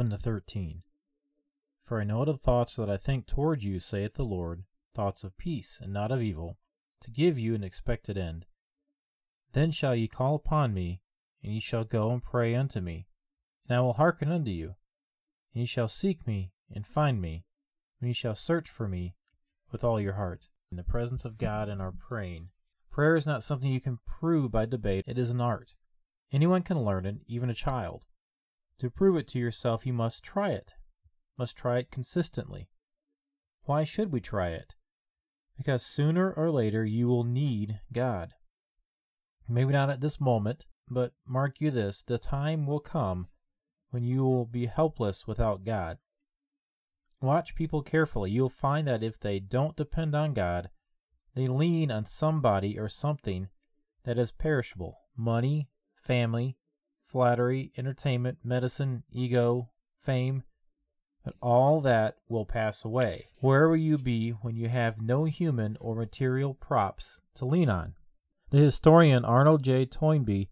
11 to 13. For I know the thoughts that I think toward you, saith the Lord, thoughts of peace and not of evil, to give you an expected end. Then shall ye call upon me, and ye shall go and pray unto me, and I will hearken unto you. And ye shall seek me and find me, when ye shall search for me with all your heart. In the presence of God and our praying. Prayer is not something you can prove by debate, it is an art. Anyone can learn it, even a child. To prove it to yourself, you must try it, must try it consistently. Why should we try it? Because sooner or later you will need God. Maybe not at this moment, but mark you this the time will come when you will be helpless without God. Watch people carefully. You'll find that if they don't depend on God, they lean on somebody or something that is perishable money, family, flattery, entertainment, medicine, ego, fame. But all that will pass away. Where will you be when you have no human or material props to lean on? The historian Arnold J. Toynbee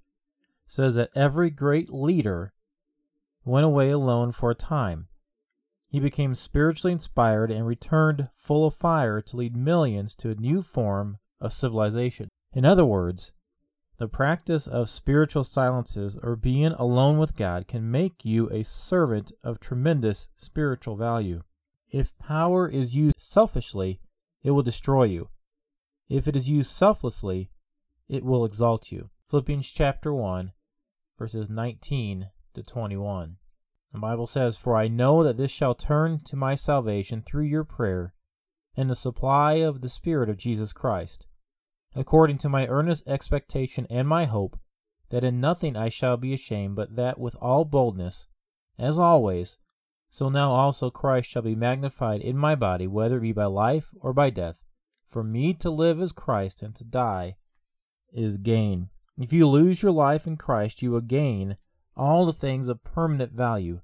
says that every great leader went away alone for a time he became spiritually inspired and returned full of fire to lead millions to a new form of civilization. In other words, the practice of spiritual silences or being alone with God can make you a servant of tremendous spiritual value. If power is used selfishly, it will destroy you. If it is used selflessly, it will exalt you. Philippians chapter 1, verses 19 to 21. The Bible says, For I know that this shall turn to my salvation through your prayer and the supply of the Spirit of Jesus Christ, according to my earnest expectation and my hope, that in nothing I shall be ashamed, but that with all boldness, as always, so now also Christ shall be magnified in my body, whether it be by life or by death. For me to live is Christ, and to die is gain. If you lose your life in Christ, you will gain all the things of permanent value.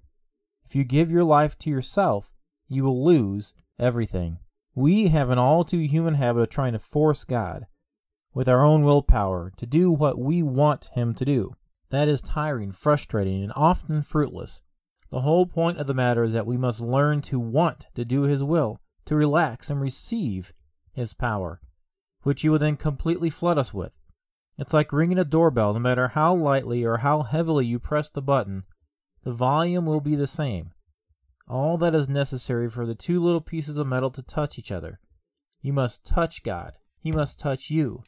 If you give your life to yourself, you will lose everything. We have an all too human habit of trying to force God, with our own willpower, to do what we want Him to do. That is tiring, frustrating, and often fruitless. The whole point of the matter is that we must learn to want to do His will, to relax and receive His power, which He will then completely flood us with. It's like ringing a doorbell. No matter how lightly or how heavily you press the button, the volume will be the same. All that is necessary for the two little pieces of metal to touch each other. You must touch God. He must touch you.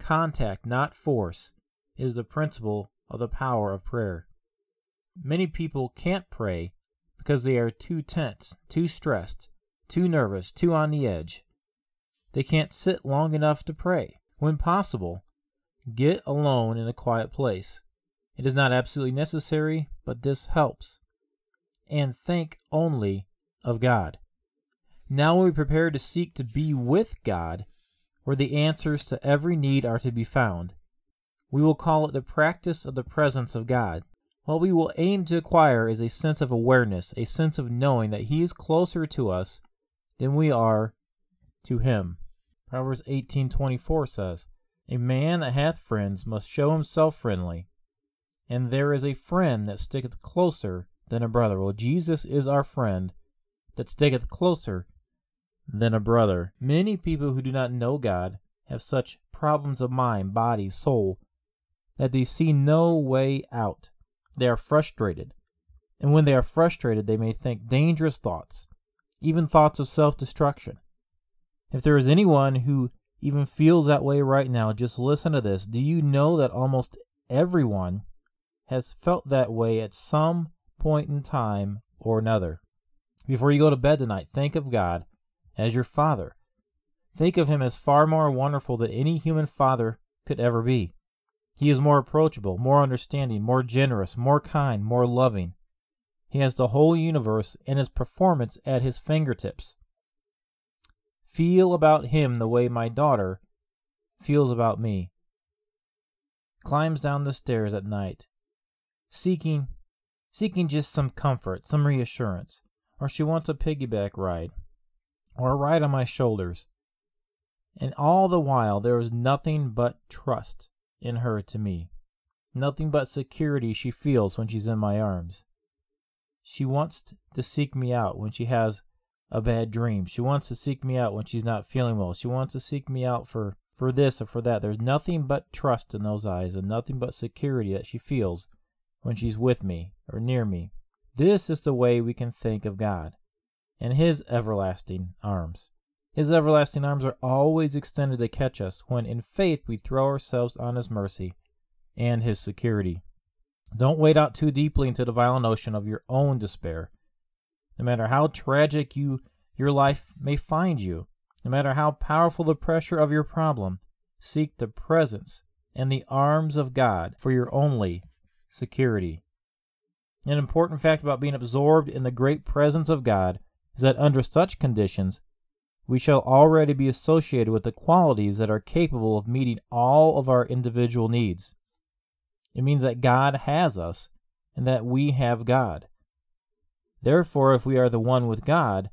Contact, not force, is the principle of the power of prayer. Many people can't pray because they are too tense, too stressed, too nervous, too on the edge. They can't sit long enough to pray. When possible, Get alone in a quiet place. It is not absolutely necessary, but this helps. And think only of God. Now we prepare to seek to be with God, where the answers to every need are to be found. We will call it the practice of the presence of God. What we will aim to acquire is a sense of awareness, a sense of knowing that He is closer to us than we are to Him. Proverbs 18:24 says, a man that hath friends must show himself friendly, and there is a friend that sticketh closer than a brother. Well, Jesus is our friend that sticketh closer than a brother. Many people who do not know God have such problems of mind, body, soul, that they see no way out. They are frustrated. And when they are frustrated, they may think dangerous thoughts, even thoughts of self destruction. If there is anyone who even feels that way right now, just listen to this. Do you know that almost everyone has felt that way at some point in time or another? Before you go to bed tonight, think of God as your Father. Think of Him as far more wonderful than any human father could ever be. He is more approachable, more understanding, more generous, more kind, more loving. He has the whole universe and His performance at His fingertips feel about him the way my daughter feels about me. Climbs down the stairs at night, seeking seeking just some comfort, some reassurance, or she wants a piggyback ride, or ride on my shoulders. And all the while there is nothing but trust in her to me, nothing but security she feels when she's in my arms. She wants to seek me out when she has a bad dream. She wants to seek me out when she's not feeling well. She wants to seek me out for, for this or for that. There's nothing but trust in those eyes and nothing but security that she feels when she's with me or near me. This is the way we can think of God and His everlasting arms. His everlasting arms are always extended to catch us when in faith we throw ourselves on His mercy and His security. Don't wade out too deeply into the violent ocean of your own despair. No matter how tragic you your life may find you, no matter how powerful the pressure of your problem, seek the presence and the arms of God for your only security. An important fact about being absorbed in the great presence of God is that under such conditions, we shall already be associated with the qualities that are capable of meeting all of our individual needs. It means that God has us and that we have God. Therefore, if we are the one with God,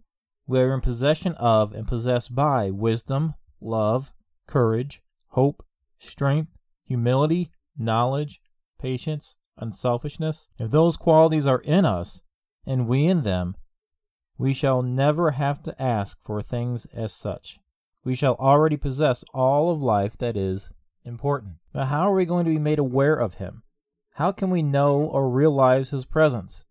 we are in possession of and possessed by wisdom, love, courage, hope, strength, humility, knowledge, patience, unselfishness. If those qualities are in us and we in them, we shall never have to ask for things as such. We shall already possess all of life that is important. But how are we going to be made aware of Him? How can we know or realize His presence?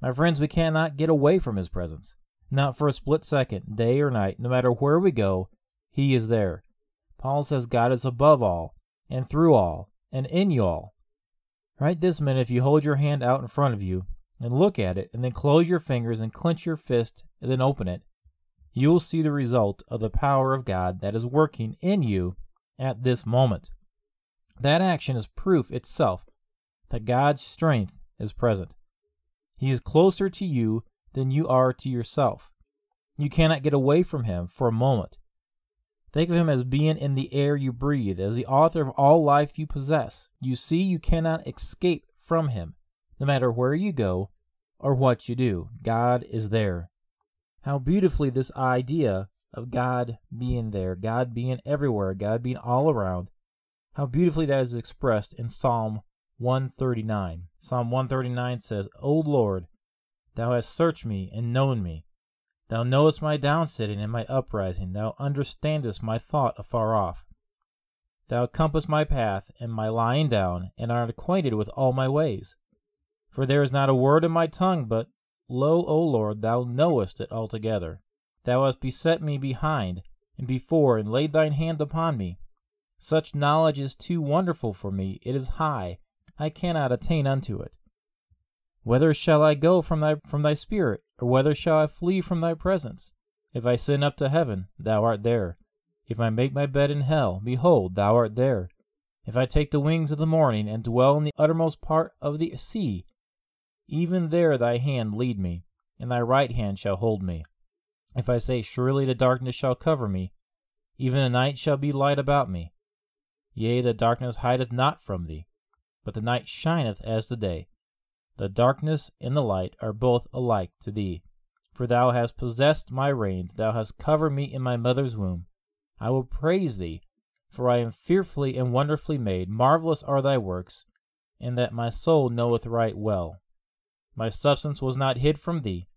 My friends, we cannot get away from His presence. Not for a split second, day or night, no matter where we go, He is there. Paul says God is above all, and through all, and in you all. Right this minute, if you hold your hand out in front of you and look at it, and then close your fingers and clench your fist and then open it, you will see the result of the power of God that is working in you at this moment. That action is proof itself that God's strength is present. He is closer to you than you are to yourself. You cannot get away from Him for a moment. Think of Him as being in the air you breathe, as the author of all life you possess. You see, you cannot escape from Him. No matter where you go or what you do, God is there. How beautifully this idea of God being there, God being everywhere, God being all around. How beautifully that is expressed in Psalm 139. Psalm 139 says, O Lord, thou hast searched me and known me. Thou knowest my downsitting and my uprising. Thou understandest my thought afar off. Thou compassest my path and my lying down, and art acquainted with all my ways. For there is not a word in my tongue, but, Lo, O Lord, thou knowest it altogether. Thou hast beset me behind and before, and laid thine hand upon me. Such knowledge is too wonderful for me. It is high. I cannot attain unto it. Whither shall I go from thy from thy spirit, or whither shall I flee from thy presence? If I ascend up to heaven, thou art there. If I make my bed in hell, behold, thou art there. If I take the wings of the morning and dwell in the uttermost part of the sea, even there thy hand lead me, and thy right hand shall hold me. If I say, Surely the darkness shall cover me, even the night shall be light about me. Yea, the darkness hideth not from thee, but the night shineth as the day. The darkness and the light are both alike to thee. For thou hast possessed my reins, thou hast covered me in my mother's womb. I will praise thee, for I am fearfully and wonderfully made. Marvelous are thy works, and that my soul knoweth right well. My substance was not hid from thee,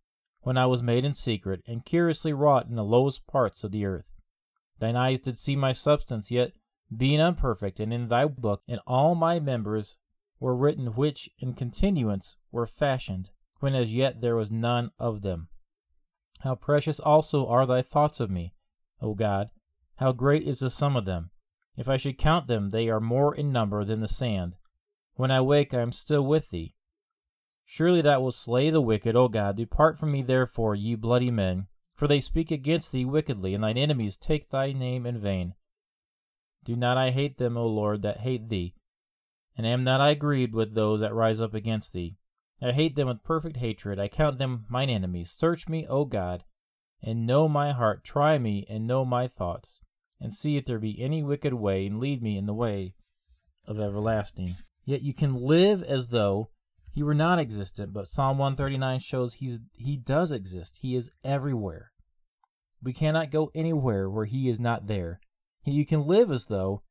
when I was made in secret, and curiously wrought in the lowest parts of the earth. Thine eyes did see my substance, yet being unperfect, and in thy book, and all my members were written which in continuance were fashioned, when as yet there was none of them. How precious also are thy thoughts of me, O God! How great is the sum of them! If I should count them, they are more in number than the sand. When I wake, I am still with thee. Surely that will slay the wicked, O God. Depart from me, therefore, ye bloody men, for they speak against thee wickedly, and thine enemies take thy name in vain. Do not I hate them, O Lord, that hate thee, and am not I grieved with those that rise up against thee? I hate them with perfect hatred. I count them mine enemies. Search me, O God, and know my heart. Try me, and know my thoughts, and see if there be any wicked way, and lead me in the way of everlasting. Yet you can live as though he were not existent, but Psalm 139 shows he's he does exist. He is everywhere. We cannot go anywhere where he is not there. You can live as though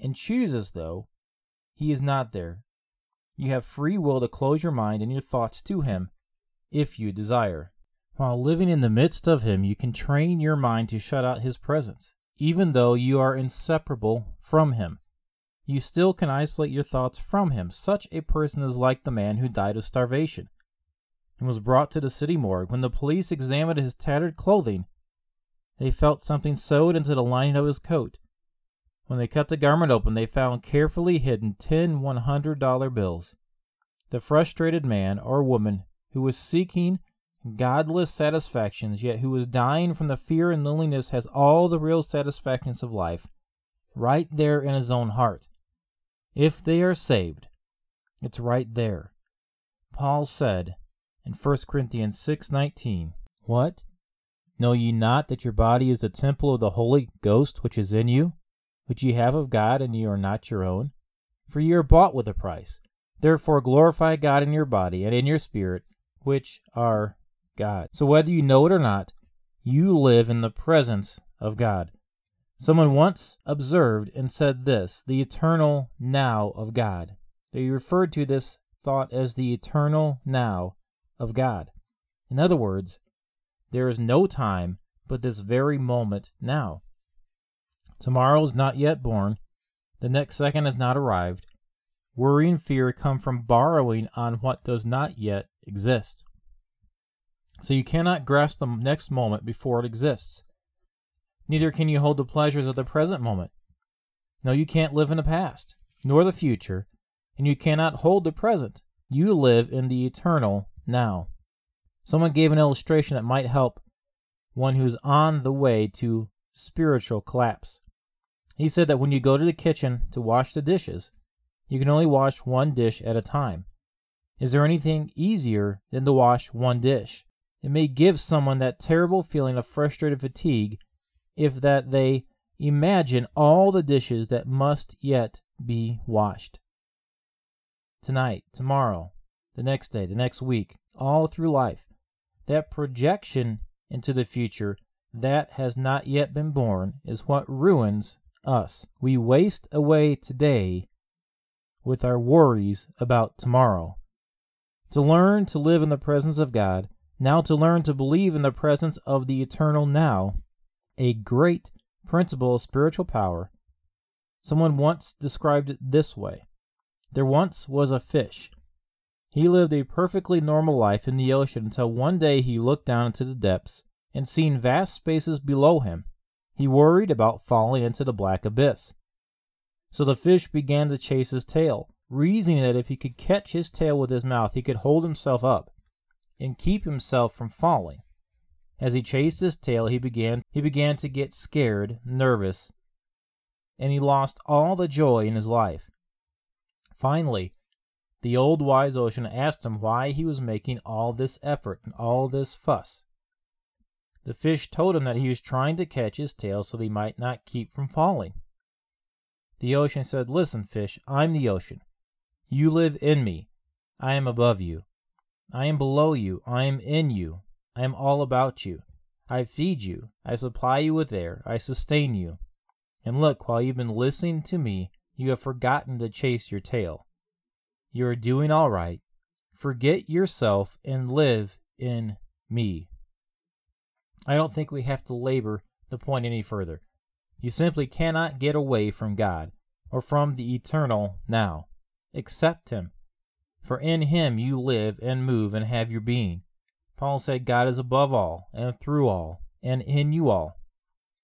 and choose as though he is not there. You have free will to close your mind and your thoughts to Him if you desire. While living in the midst of Him, you can train your mind to shut out His presence, even though you are inseparable from Him. You still can isolate your thoughts from Him. Such a person is like the man who died of starvation and was brought to the city morgue. When the police examined his tattered clothing, they felt something sewed into the lining of his coat. When they cut the garment open, they found carefully hidden ten $100 bills. The frustrated man or woman who was seeking godless satisfactions, yet who was dying from the fear and loneliness, has all the real satisfactions of life right there in his own heart. If they are saved, it's right there. Paul said in 1 Corinthians 6:19, "What? Know ye not that your body is the temple of the Holy Ghost which is in you, which ye have of God, and ye are not your own? For ye are bought with a price. Therefore glorify God in your body and in your spirit, which are God. So whether you know it or not, you live in the presence of God. Someone once observed and said this the eternal now of God. They referred to this thought as the eternal now of God. In other words, there is no time but this very moment now. Tomorrow is not yet born. The next second has not arrived. Worry and fear come from borrowing on what does not yet exist. So you cannot grasp the next moment before it exists. Neither can you hold the pleasures of the present moment. No, you can't live in the past, nor the future, and you cannot hold the present. You live in the eternal now. Someone gave an illustration that might help one who's on the way to spiritual collapse. He said that when you go to the kitchen to wash the dishes, you can only wash one dish at a time. Is there anything easier than to wash one dish? It may give someone that terrible feeling of frustrated fatigue if that they imagine all the dishes that must yet be washed. Tonight, tomorrow, the next day, the next week, all through life, that projection into the future that has not yet been born is what ruins us. We waste away today with our worries about tomorrow. To learn to live in the presence of God now, to learn to believe in the presence of the eternal now, a great principle of spiritual power. Someone once described it this way There once was a fish. He lived a perfectly normal life in the ocean until one day he looked down into the depths and seen vast spaces below him. He worried about falling into the black abyss. So the fish began to chase his tail, reasoning that if he could catch his tail with his mouth, he could hold himself up and keep himself from falling. As he chased his tail, he began he began to get scared, nervous, and he lost all the joy in his life. Finally, the old wise ocean asked him why he was making all this effort and all this fuss. The fish told him that he was trying to catch his tail so that he might not keep from falling. The ocean said, Listen, fish, I'm the ocean. You live in me. I am above you. I am below you. I am in you. I am all about you. I feed you. I supply you with air. I sustain you. And look, while you've been listening to me, you have forgotten to chase your tail. You are doing all right. Forget yourself and live in me. I don't think we have to labor the point any further. You simply cannot get away from God or from the eternal now. Accept Him. For in him you live and move and have your being. Paul said God is above all and through all and in you all.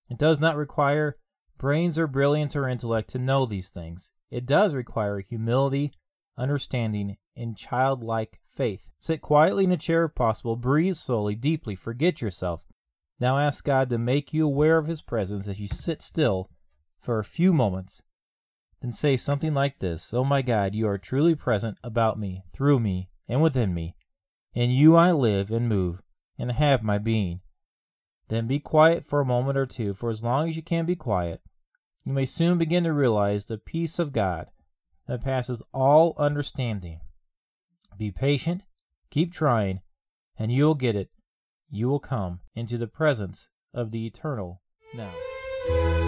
It does not require brains or brilliance or intellect to know these things. It does require humility, understanding, and childlike faith. Sit quietly in a chair if possible, breathe slowly, deeply, forget yourself. Now ask God to make you aware of His presence as you sit still for a few moments then say something like this Oh my God, you are truly present about me, through me, and within me. In you I live and move and have my being. Then be quiet for a moment or two, for as long as you can be quiet, you may soon begin to realize the peace of God that passes all understanding. Be patient, keep trying, and you will get it. You will come into the presence of the eternal now.